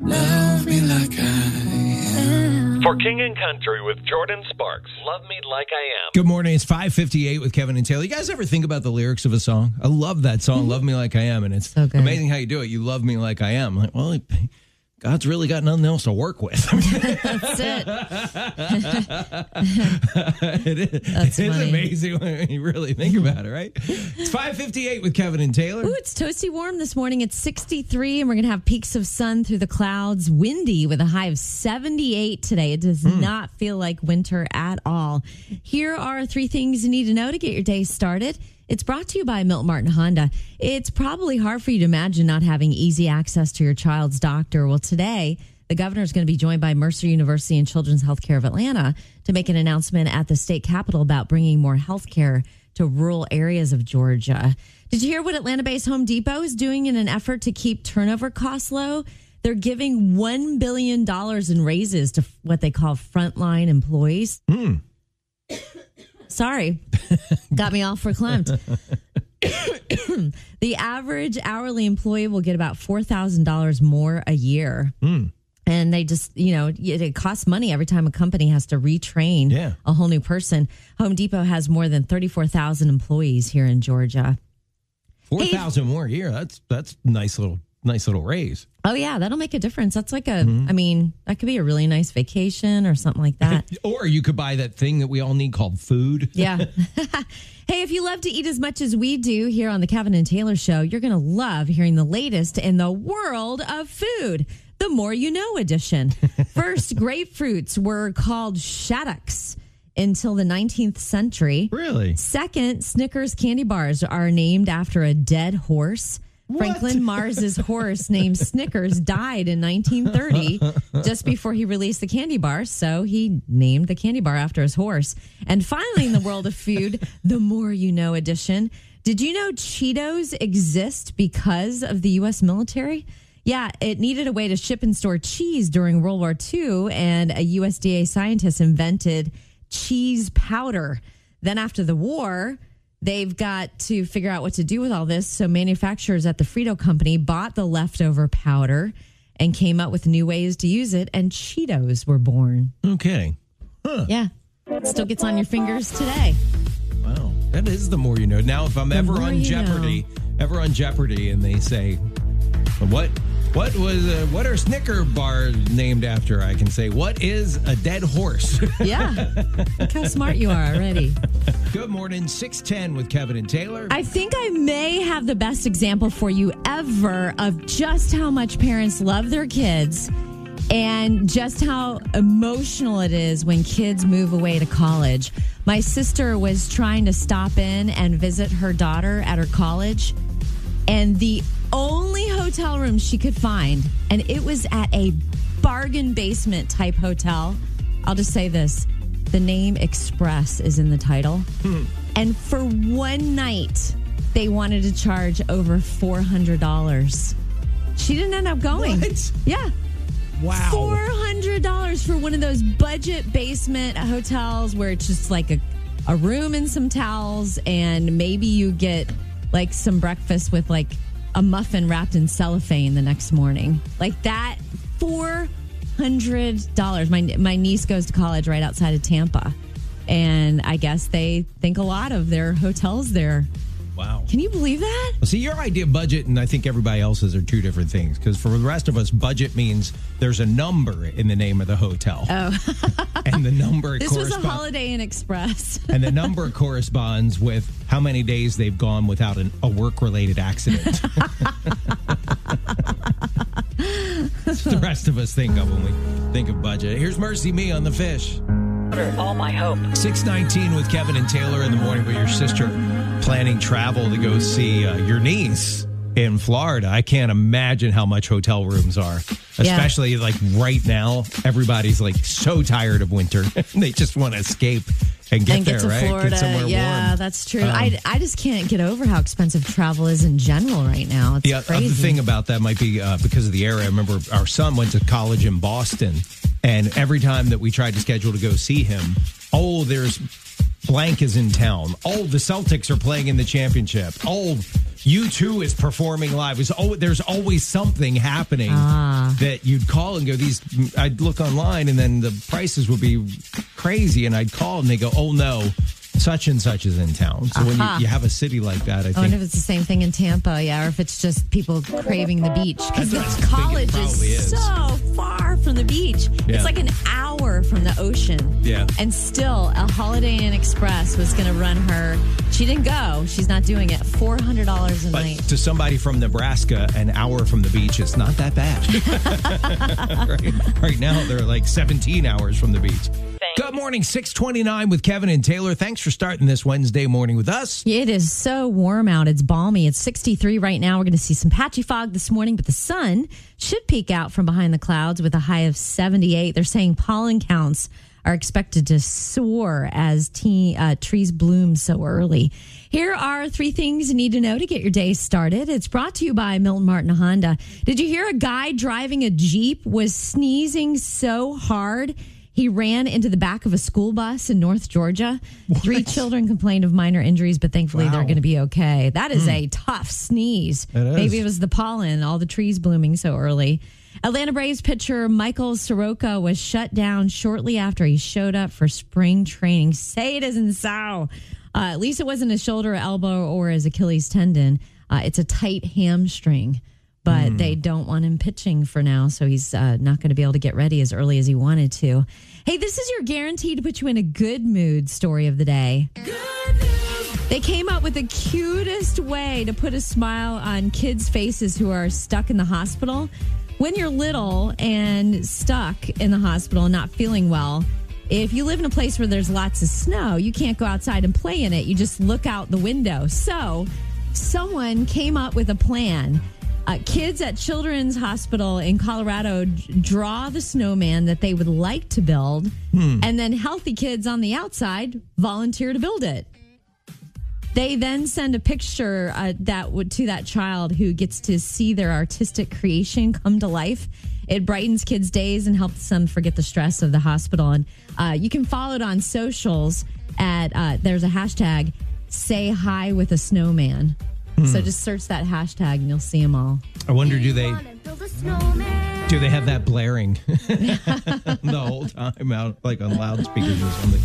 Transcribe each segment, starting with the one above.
Love me like I am. For King and Country with Jordin Sparks. Love me like I am. Good morning. It's 558 with Kevin and Taylor. You guys ever think about the lyrics of a song? I love that song, mm-hmm. Love Me Like I Am. And it's So amazing how you do it. You love me like I am. Like, well, God's really got nothing else to work with. That's it. it is, That's it's funny. amazing when you really think about it, right? It's 558 with Kevin and Taylor. Ooh, it's toasty warm this morning. It's 63, and we're going to have peaks of sun through the clouds. Windy with a high of 78 today. It does hmm. not feel like winter at all. Here are three things you need to know to get your day started. It's brought to you by Milt Martin Honda. It's probably hard for you to imagine not having easy access to your child's doctor. Well, today, the governor is going to be joined by Mercer University and Children's Healthcare of Atlanta to make an announcement at the state capitol about bringing more healthcare to rural areas of Georgia. Did you hear what Atlanta based Home Depot is doing in an effort to keep turnover costs low? They're giving $1 billion in raises to what they call frontline employees. Hmm. Sorry, got me all verklempt. the average hourly employee will get about $4,000 more a year. Hmm. And they just, you know, it it costs money every time a company has to retrain Yeah. a whole new person. Home Depot has more than 34,000 employees here in Georgia. 4,000 more a year. That's that's nice little nice little raise. Oh, yeah, that'll make a difference. That's like a, mm-hmm. I mean, that could be a really nice vacation or something like that. Or you could buy that thing that we all need called food. Yeah. hey, if you love to eat as much as we do here on the Kevin and Taylor show, you're going to love hearing the latest in the world of food. The More You Know edition. First, grapefruits were called shaddocks until the 19th century. Really? Second, Snickers candy bars are named after a dead horse. Franklin Mars's horse named Snickers died in 1930, just before he released the candy bar. So he named the candy bar after his horse. And finally, in the world of food, the more you know edition. Did you know Cheetos exist because of the U.S. military? Yeah, it needed a way to ship and store cheese during World War II, and a USDA scientist invented cheese powder. Then, after the war, they've got to figure out what to do with all this. So, manufacturers at the Frito company bought the leftover powder and came up with new ways to use it, and Cheetos were born. Okay. Yeah, still gets on your fingers today. Wow. That is the more you know. Now, if I'm ever on Jeopardy, ever on Jeopardy, and they say, what what was uh, what are Snicker bars named after? I can say, what is a dead horse? Yeah, look how smart you are already. Good morning, 610 with Kevin and Taylor. I think I may have the best example for you ever of just how much parents love their kids and just how emotional it is when kids move away to college. My sister was trying to stop in and visit her daughter at her college, and the only hotel room she could find, and it was at a bargain basement type hotel. I'll just say this the name Express is in the title. Hmm. And for one night, they wanted to charge over $400. She didn't end up going. What? Yeah. wow. $400 for one of those budget basement hotels where it's just like a, a room and some towels, and maybe you get like some breakfast with like a muffin wrapped in cellophane the next morning. Like that, $400. My, my niece goes to college right outside of Tampa, and I guess they think a lot of their hotels there. Wow. Can you believe that? Well, see, your idea of budget and I think everybody else's are two different things. Because for the rest of us, budget means there's a number in the name of the hotel. Oh. and the number This was a Holiday Inn Express. and the number corresponds with how many days they've gone without an, a work related accident. That's what the rest of us think of when we think of budget. Here's MercyMe on the fish. all my hope. 619 with Kevin and Taylor in the morning with your sister planning travel to go see uh, your niece in Florida. I can't imagine how much hotel rooms are, Yeah. especially like right now. Everybody's like so tired of winter. they just want to escape and get and there, get to right? Florida. Get somewhere yeah, warm. that's true. Um, I, I just can't get over how expensive travel is in general right now. It's The other crazy. thing about that might be uh, because of the area. I remember our son went to college in Boston, and every time that we tried to schedule to go see him, oh, there's blank is in town. Oh, the Celtics are playing in the championship. Oh, U2 is performing live. It's al- there's always something happening Ah. that you'd call and go, these, I'd look online and then the prices would be crazy. And I'd call and they go, oh no, such and such is in town. So when you, uh-huh. you have a city like that, I I wonder think if it's the same thing in Tampa, yeah, or if it's just people craving the beach. Because That's this what I think it college is, is. so far from the beach. Yeah. It's like an hour from the ocean. Yeah. And still, a Holiday Inn Express was going to run her. She didn't go. She's not doing it. $400 a But night. to somebody from Nebraska, an hour from the beach it's not that bad. right, right now, they're like 17 hours from the beach. Good morning, 629 with Kevin and Taylor. Thanks for starting this Wednesday morning with us. It is so warm out. It's balmy. It's 63 right now. We're going to see some patchy fog this morning, but the sun should peek out from behind the clouds with a high of 78. They're saying pollen counts are expected to soar as uh, trees bloom so early. Here are three things you need to know to get your day started. It's brought to you by Milton Martin Honda. Did you hear a guy driving a Jeep was sneezing so hard? He ran into the back of a school bus in North Georgia. Three children complained of minor injuries, but thankfully they're going to be okay. That is a tough sneeze. It. Maybe it was the pollen, all the trees blooming so early. Atlanta Braves pitcher Michael Soroka was shut down shortly after he showed up for spring training. Say it isn't so. Uh, at least it wasn't his shoulder, elbow, or his Achilles tendon. Uh, it's a tight hamstring but they don't want him pitching for now, so he's uh, not going to be able to get ready as early as he wanted to. Hey, this is your guaranteed to put you in a good mood story of the day. They came up with the cutest way to put a smile on kids' faces who are stuck in the hospital. When you're little and stuck in the hospital and not feeling well, if you live in a place where there's lots of snow, you can't go outside and play in it. You just look out the window. So, someone came up with a plan. Uh, kids at Children's Hospital in Colorado draw the snowman that they would like to build, and then healthy kids on the outside volunteer to build it. They then send a picture uh, that would to that child who gets to see their artistic creation come to life. It brightens kids' days and helps them forget the stress of the hospital. And uh, you can follow it on socials at uh, there's a hashtag say hi with a snowman. So hmm. just search that hashtag and you'll see them all. I wonder, do they do they have that blaring the whole time out like on loudspeakers or something?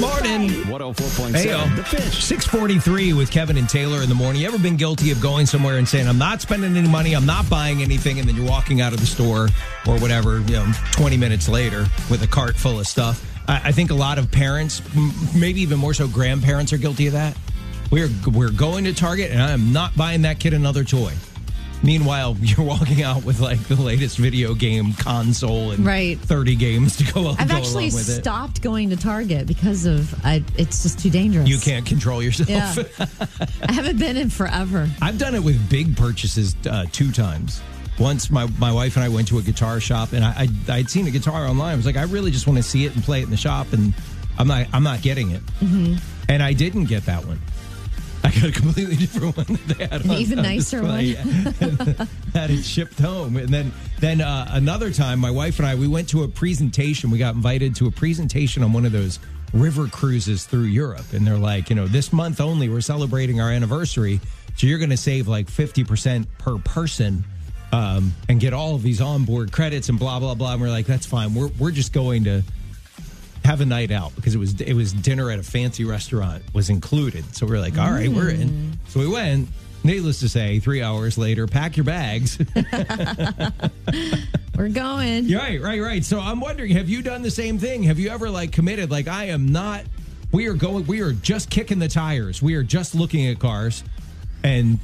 Morning. 104.7 Heyo. The Fish. 643 with Kevin and Taylor in the morning. You ever been guilty of going somewhere and saying, I'm not spending any money, I'm not buying anything, and then you're walking out of the store or whatever, you know, 20 minutes later with a cart full of stuff? I, I think a lot of parents, m- maybe even more so grandparents, are guilty of that. We're, we're going to Target and I am not buying that kid another toy. Meanwhile, you're walking out with like the latest video game console and Right. 30 games to go, I've go actually along with it. stopped going to Target because of I, it's just too dangerous. You can't control yourself. Yeah. I haven't been in forever. I've done it with big purchases uh, two times. Once my, my wife and I went to a guitar shop and I, I I'd seen a guitar online. I was like, I really just want to see it and play it in the shop, and I'm not I'm not getting it. Mm-hmm. And I didn't get that one. I got a completely different one that they had An on even on nicer display. had it shipped home, and then then uh, another time, my wife and I we went to a presentation. We got invited to a presentation on one of those river cruises through Europe, and they're like, you know, this month only we're celebrating our anniversary, so you're going to save like fifty percent per person. Um, and get all of these onboard credits and blah blah blah. And we're like, that's fine. We're we're just going to have a night out because it was it was dinner at a fancy restaurant was included. So we are like, all right, we're in. Mm. So we went. Needless to say, three hours later, pack your bags. We're going. right, right, right. So I'm wondering, have you done the same thing? Have you ever like committed? Like I am not. We are going. We are just kicking the tires. We are just looking at cars, and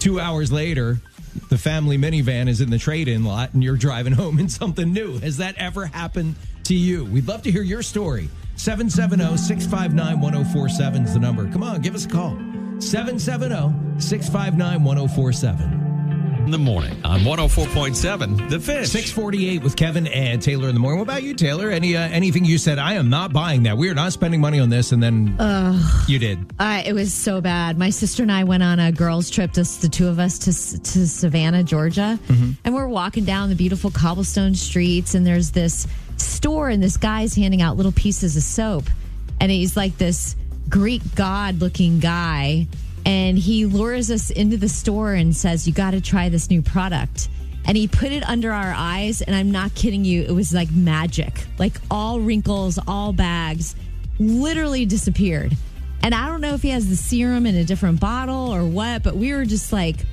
two hours later. The family minivan is in the trade-in lot, and you're driving home in something new. Has that ever happened to you? We'd love to hear your story. 770-659-1047 is the number. Come on, give us a call. 770-659-1047. In the morning on 104.7 The Fish. 648 with Kevin and Taylor in the morning. What about you, Taylor? Any uh, anything you said? I am not buying that. We are not spending money on this, and then you did. Uh, it was so bad. My sister and I went on a girls' trip, just the two of us, to to Savannah, Georgia, and we're walking down the beautiful cobblestone streets, and there's this store, and this guy's handing out little pieces of soap, and he's like this Greek god-looking guy, and he lures us into the store and says, "You got to try this new product." And he put it under our eyes, and I'm not kidding you. It was like magic. Like all wrinkles, all bags, literally disappeared. And I don't know if he has the serum in a different bottle or what, but we were just like,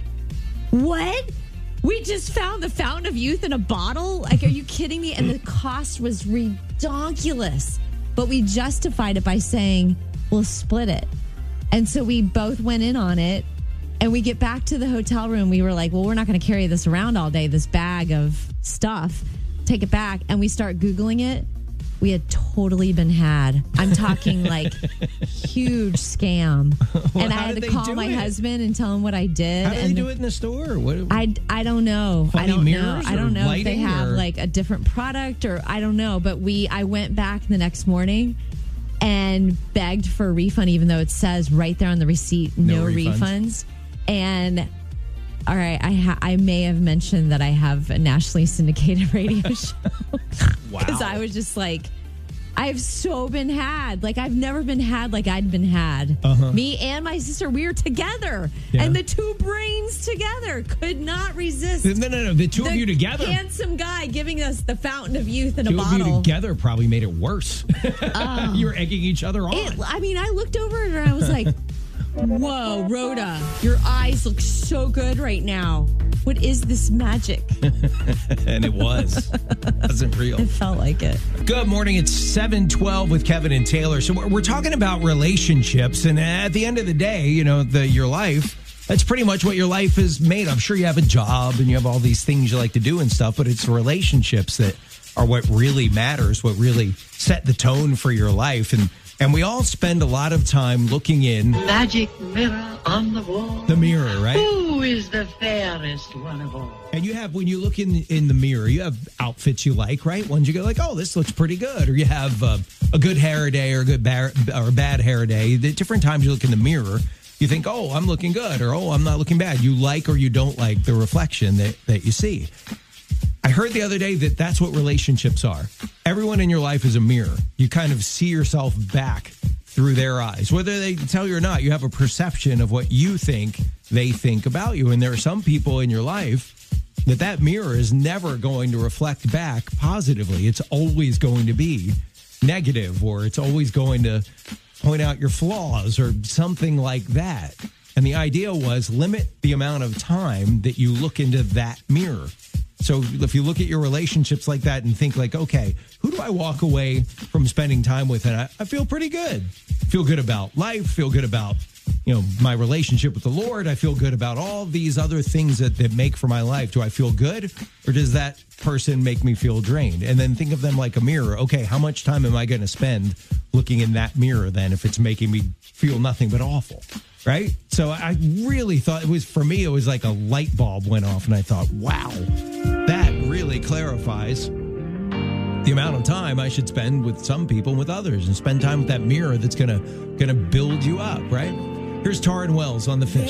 "What?" We just found the fountain of youth in a bottle? Like, are you kidding me? And the cost was ridiculous. But we justified it by saying, we'll split it. And so we both went in on it. And we get back to the hotel room. We were like, well, we're not going to carry this around all day, this bag of stuff. Take it back. And we start Googling it. We had totally been had. I'm talking like huge scam. and I had to call my it? husband and tell him what I did. How do they and do it in the store? What? I, I don't know. I don't know. I don't know if they have or- like a different product or I don't know. But we I went back the next morning and begged for a refund, even though it says right there on the receipt no, No refunds. refunds. And all right, I ha- I may have mentioned that I have a nationally syndicated radio show wow. because I was just like. I've so been had. Like I've never been had like I'd been had. Me and my sister, we were together, Uh-huh. Yeah. and the two brains together could not resist. no, no, no. The two of you together. handsome guy giving us the fountain of youth in a Two of you bottle. Together probably made it worse. you were egging each other on. It, I mean, I looked over and I was like, "Whoa, Rhoda, your eyes look so good right now. What is this magic?" and it was. wasn't real. It felt like it. Good morning. It's 712 with Kevin and Taylor. So we're, we're talking about relationships. And at the end of the day, you know, the your life, that's pretty much what your life is made. I'm sure, you have a job and you have all these things you like to do and stuff, but it's relationships that are what really matters, what really set the tone for your life. And and we all spend a lot of time looking in Magic mirror on the wall. the mirror, right? Who is the fairest one of all? And you have when you look in in the mirror, you have outfits you like, right? Ones you go like, oh, this looks pretty good, or you have uh, a good hair day or a good bar- or a bad hair day. The different times you look in the mirror, you think, oh, I'm looking good, or oh, I'm not looking bad. You like or you don't like the reflection that that you see. I heard the other day that that's what relationships are. Everyone in your life is a mirror. You kind of see yourself back through their eyes. Whether they tell you or not, you have a perception of what you think they think about you. And there are some people in your life that that mirror is never going to reflect back positively. It's always going to be negative or it's always going to point out your flaws or something like that. And the idea was limit the amount of time that you look into that mirror. So if you look at your relationships like that and think like, okay, who do I walk away from spending time with? And I, I feel pretty good. Feel good about life, feel good about, you know, my relationship with the Lord. I feel good about all these other things that, that make for my life. Do I feel good? Or does that person make me feel drained? And then think of them like a mirror. Okay, how much time am I going to spend looking in that mirror then if it's making me feel nothing but awful? Right. So I really thought it was for me, it was like a light bulb went off, and I thought, wow, that really clarifies the amount of time I should spend with some people and with others, and spend time with that mirror that's gonna gonna build you up. Right. Here's Tauren Wells on the fish.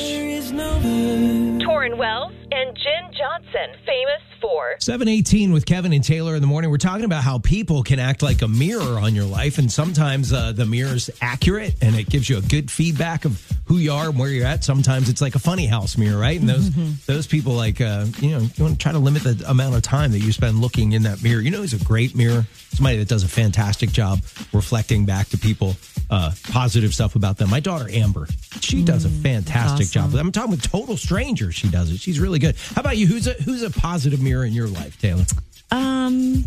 Tauren Wells and Jenn Johnson, famous for 718 with Kevin and Taylor in the morning. We're talking about how people can act like a mirror on your life. And sometimes uh, the mirror's accurate and it gives you a good feedback of who you are and where you're at. Sometimes it's like a funny house mirror, right? And those those people like, uh, you know, you want to try to limit the amount of time that you spend looking in that mirror. You know, he's a great mirror? Somebody that does a fantastic job reflecting back to people uh, positive stuff about them. My daughter, Amber, she does a fantastic awesome. job. I'm talking with total strangers. She does it. She's really good. How about you? Who's a who's a positive mirror in your life, Taylor? Um,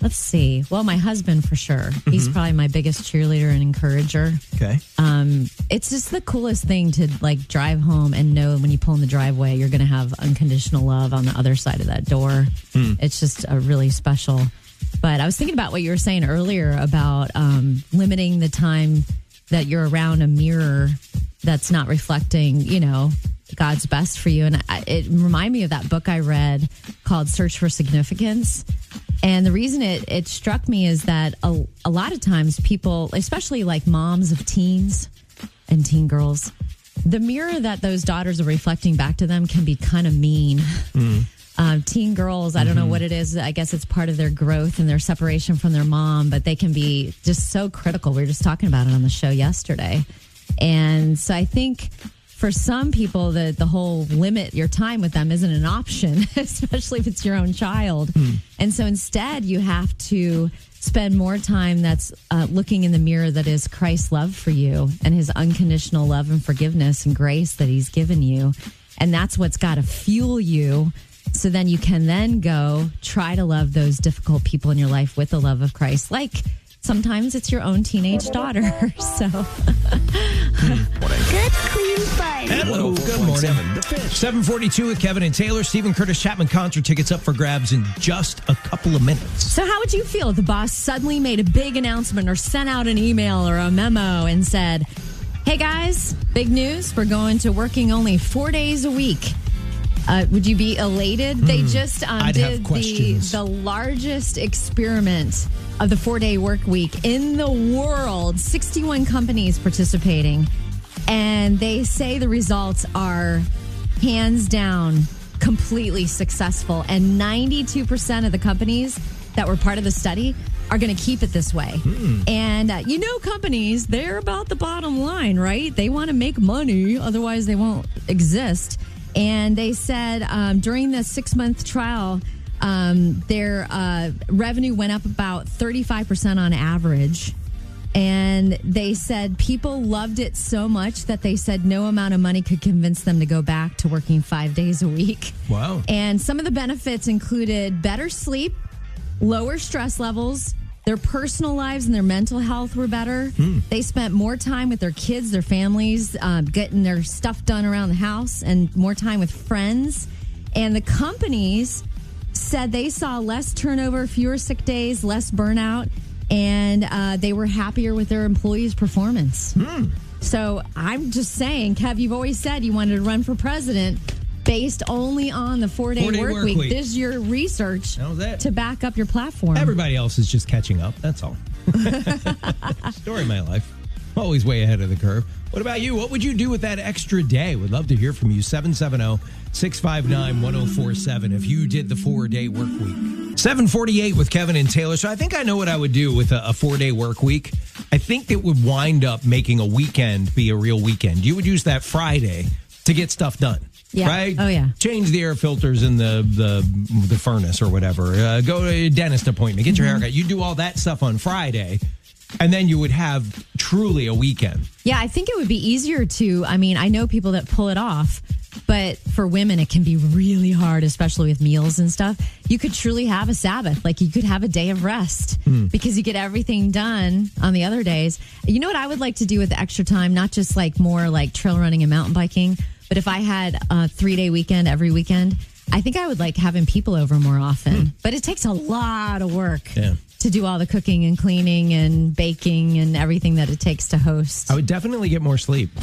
let's see. Well, my husband for sure. He's Mm-hmm. probably my biggest cheerleader and encourager. Okay. Um, it's just the coolest thing to like drive home and know when you pull in the driveway, you're going to have unconditional love on the other side of that door. Hmm. It's just a really special. But I was thinking about what you were saying earlier about um, limiting the time that you're around a mirror that's not reflecting, you know, God's best for you. And it reminded me of that book I read called Search for Significance. And the reason it, it struck me is that a, a lot of times people, especially like moms of teens and teen girls, the mirror that those daughters are reflecting back to them can be kind of mean. Um, teen girls, I don't know what it is. I guess it's part of their growth and their separation from their mom, but they can be just so critical. We were just talking about it on the show yesterday. And so I think for some people, the the whole limit your time with them isn't an option, especially if it's your own child. And so instead, you have to spend more time that's uh, looking in the mirror that is Christ's love for you and His unconditional love and forgiveness and grace that He's given you, and that's what's got to fuel you. So then you can then go try to love those difficult people in your life with the love of Christ, like. Sometimes it's your own teenage daughter. So Good, clean fun. Hello, good morning. 104.7 The Fish. 742 with Kevin and Taylor. Steven Curtis Chapman concert tickets up for grabs in just a couple of minutes. So, how would you feel if the boss suddenly made a big announcement or sent out an email or a memo and said, Hey guys, big news. We're going to working only four days a week. Uh, would you be elated? They just um, Hmm. I'd have did the, the largest experiment of the four day work week in the world. 61 companies participating. And they say the results are hands down completely successful. And 92% of the companies that were part of the study are going to keep it this way. And uh, you know, companies, they're about the bottom line, right? They want to make money, otherwise, they won't exist. And they said um, during the six month trial, um, their uh, revenue went up about 35% on average. And they said people loved it so much that they said no amount of money could convince them to go back to working five days a week. Wow. And some of the benefits included better sleep, lower stress levels. Their personal lives and their mental health were better. They spent more time with their kids, their families, um, getting their stuff done around the house, and more time with friends. And the companies said they saw less turnover, fewer sick days, less burnout, and uh, they were happier with their employees' performance. So I'm just saying, Kev, you've always said you wanted to run for president based only on the four day work, work week. week. This is your research to back up your platform. Everybody else is just catching up. That's all. Story of my life. Always way ahead of the curve. What about you? What would you do with that extra day? Would love to hear from you. oh, 770 659 1047 if you did the four day work week. 748 with Kevin and Taylor. So I think I know what I would do with a, a four day work week. I think it would wind up making a weekend be a real weekend. You would use that Friday to get stuff done. Yeah. Right? Oh, yeah. Change the air filters in the the, the furnace or whatever. Uh, go to a dentist appointment. Get your Mm-hmm. haircut. You do all that stuff on Friday, and then you would have truly a weekend. Yeah, I think it would be easier to. I mean, I know people that pull it off, but for women, it can be really hard, especially with meals and stuff. You could truly have a Sabbath. Like you could have a day of rest because you get everything done on the other days. You know what I would like to do with the extra time? Not just like more like trail running and mountain biking, but if I had a three day weekend every weekend, I think I would like having people over more often. Hmm. But it takes a lot of work. Yeah. To do all the cooking and cleaning and baking and everything that it takes to host. I would definitely get more sleep.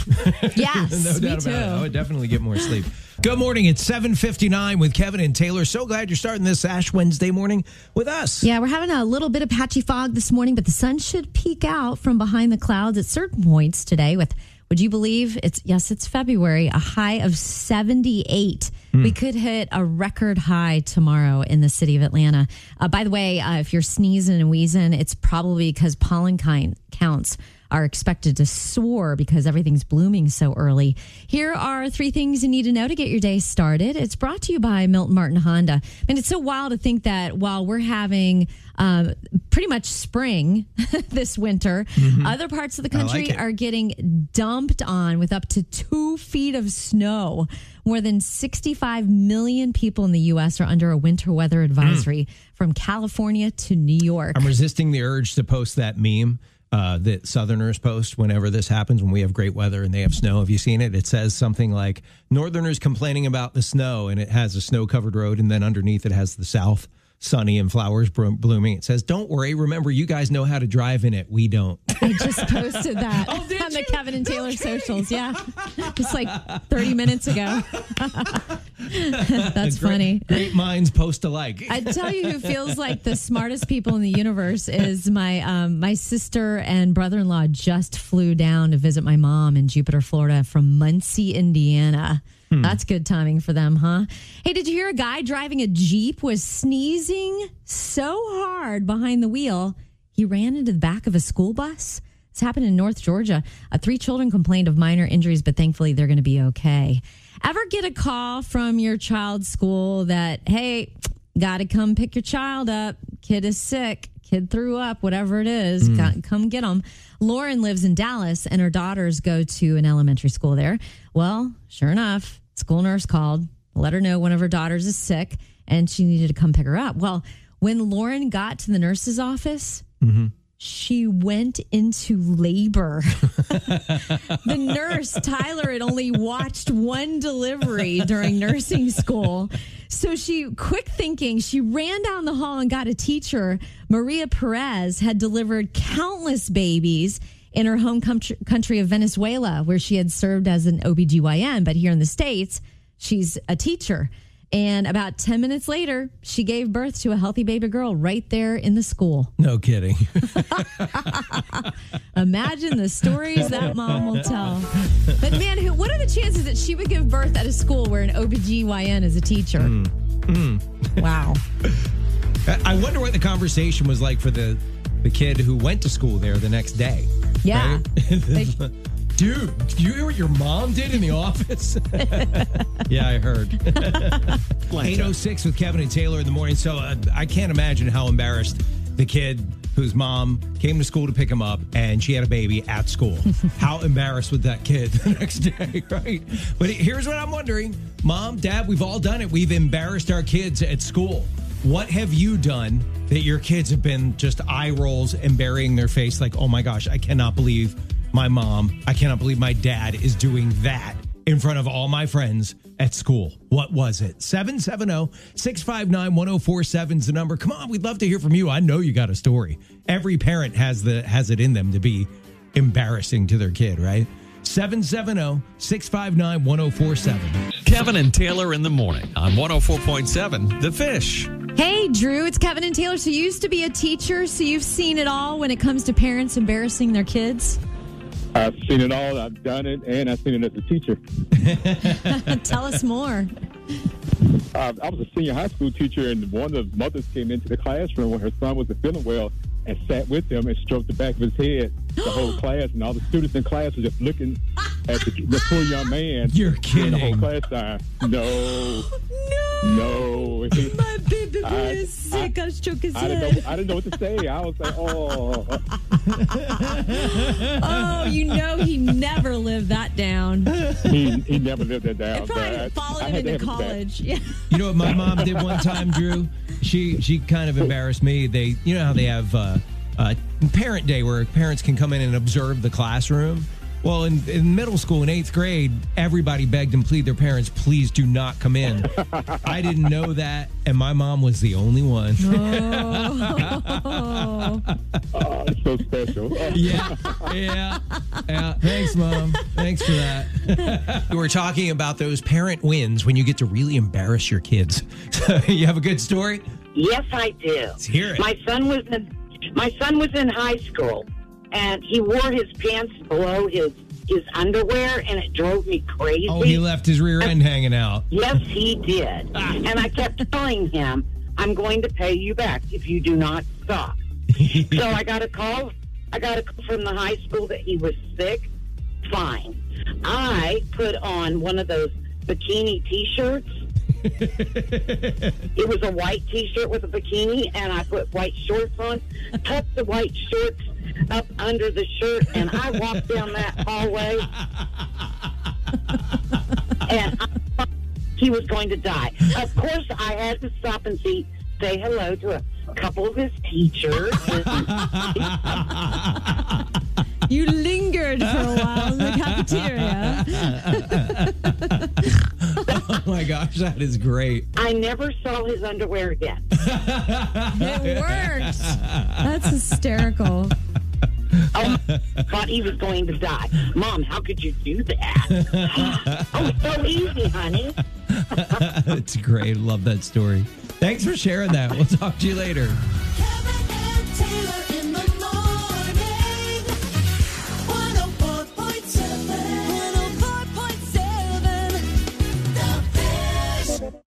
Yes, no me doubt too. about it. I would definitely get more sleep. Good morning. It's 759 with Kevin and Taylor. So glad you're starting this Ash Wednesday morning with us. Yeah, we're having a little bit of patchy fog this morning, but the sun should peek out from behind the clouds at certain points today with would you believe it's yes, it's February, a high of 78. We could hit a record high tomorrow in the city of Atlanta. Uh, by the way, uh, if you're sneezing and wheezing, it's probably because pollen kind counts are expected to soar because everything's blooming so early. Here are three things you need to know to get your day started. It's brought to you by Milton Martin Honda. And it's so wild to think that while we're having um, pretty much spring this winter, other parts of the Mm-hmm. Like country are getting dumped on with up to two feet of snow. More than 65 million people in the U.S. are under a winter weather advisory from California to New York. I'm resisting the urge to post that meme uh, that Southerners post whenever this happens when we have great weather and they have snow. Have you seen it? It says something like Northerners complaining about the snow, and it has a snow covered road, and then underneath it has the South sunny and flowers blooming. It says, "Don't worry, remember you guys know how to drive in it. We don't." I just posted that Oh, on the? Kevin and Taylor kidding. socials. Yeah. Just like 30 minutes ago. That's Great- funny. Great minds post alike. I tell you who feels like the smartest people in the universe is my um, my sister and brother in law just flew down to visit my mom in Jupiter, Florida from Muncie, Indiana. That's good timing for them, huh? Hey, did you hear a guy driving a Jeep was sneezing so hard behind the wheel he ran into the back of a school bus? It's happened in North Georgia. Uh, three children complained of minor injuries, but thankfully they're going to be okay. Ever get a call from your child's school that, hey, got to come pick your child up? Kid is sick. Kid threw up, whatever it is. Got- Come get them. Lauren lives in Dallas and her daughters go to an elementary school there. Well, sure enough, school nurse called, let her know one of her daughters is sick and she needed to come pick her up. Well, when Lauren got to the nurse's office, Mm-hmm. she went into labor. the nurse, Tyler, had only watched one delivery during nursing school. So she, quick thinking, she ran down the hall and got a teacher. Maria Perez had delivered countless babies in her home country, country of Venezuela, where she had served as an OBGYN. But here in the States, she's a teacher. And about 10 minutes later, she gave birth to a healthy baby girl right there in the school. No kidding. Imagine the stories that mom will tell. But man, who, what are the chances that she would give birth at a school where an OBGYN is a teacher? Hmm. Hmm. Wow. I wonder what the conversation was like for the the kid who went to school there the next day. Yeah. Right? Dude, do you hear what your mom did in the office? yeah, I heard. 806 with Kevin and Taylor in the morning. So uh, I can't imagine how embarrassed the kid whose mom came to school to pick him up and she had a baby at school. how embarrassed would that kid the next day, right? But here's what I'm wondering Mom, Dad, we've all done it. We've embarrassed our kids at school. What have you done that your kids have been just eye rolls and burying their face like, oh my gosh, I cannot believe my mom, I cannot believe my dad is doing that in front of all my friends at school. What was it? 770 659 1047 is the number. Come on, we'd love to hear from you. I know you got a story. Every parent has the has it in them to be embarrassing to their kid, right? 770 659 1047. Kevin and Taylor in the morning on 104.7 The Fish. Hey, Drew, it's Kevin and Taylor. So you used to be a teacher, so you've seen it all when it comes to parents embarrassing their kids. I've seen it all. I've done it, and I've seen it as a teacher. Tell us more. Uh, I was a senior high school teacher, and one of the mothers came into the classroom when her son wasn't feeling well and sat with him and stroked the back of his head. The whole class and all the students in class were just looking at the, the poor young man. You're kidding. The whole class time. No, no. My baby I- is sick. I, stroke his I didn't know. I didn't know what to say. I was like, oh. Oh, you know he never lived that down. He, he never lived that down. It probably but followed I him had to into have it back. college. Yeah. You know what my mom did one time, Drew? She she kind of embarrassed me. They you know how they have uh, uh, parent day where parents can come in and observe the classroom. Well, in, in middle school, in eighth grade, everybody begged and pleaded their parents, please do not come in. I didn't know that, and my mom was the only one. Oh. Oh, it's so special. Yeah, yeah, yeah. Thanks, mom. Thanks for that. we were talking about those parent wins when you get to really embarrass your kids. you have a good story? Yes, I do. Let's hear it. My son was in my son was in high school, and he wore his pants below his his underwear, and it drove me crazy. Oh, he left his rear end hanging out. Yes, he did. and I kept telling him, "I'm going to pay you back if you do not stop." so I got a call. I got a call from the high school that he was sick. Fine. I put on one of those bikini T-shirts. it was a white T-shirt with a bikini, and I put white shorts on. Tucked the white shorts up under the shirt, and I walked down that hallway. and I thought he was going to die. Of course, I had to stop and see, say hello to a couple of his teachers. You lingered for a while in the cafeteria. Oh my gosh, that is great. I never saw his underwear again. It worked. That's hysterical. Oh, thought he was going to die. Mom, how could you do that? oh, so easy, honey. It's great. Love that story. Thanks for sharing that. We'll talk to you later. Kevin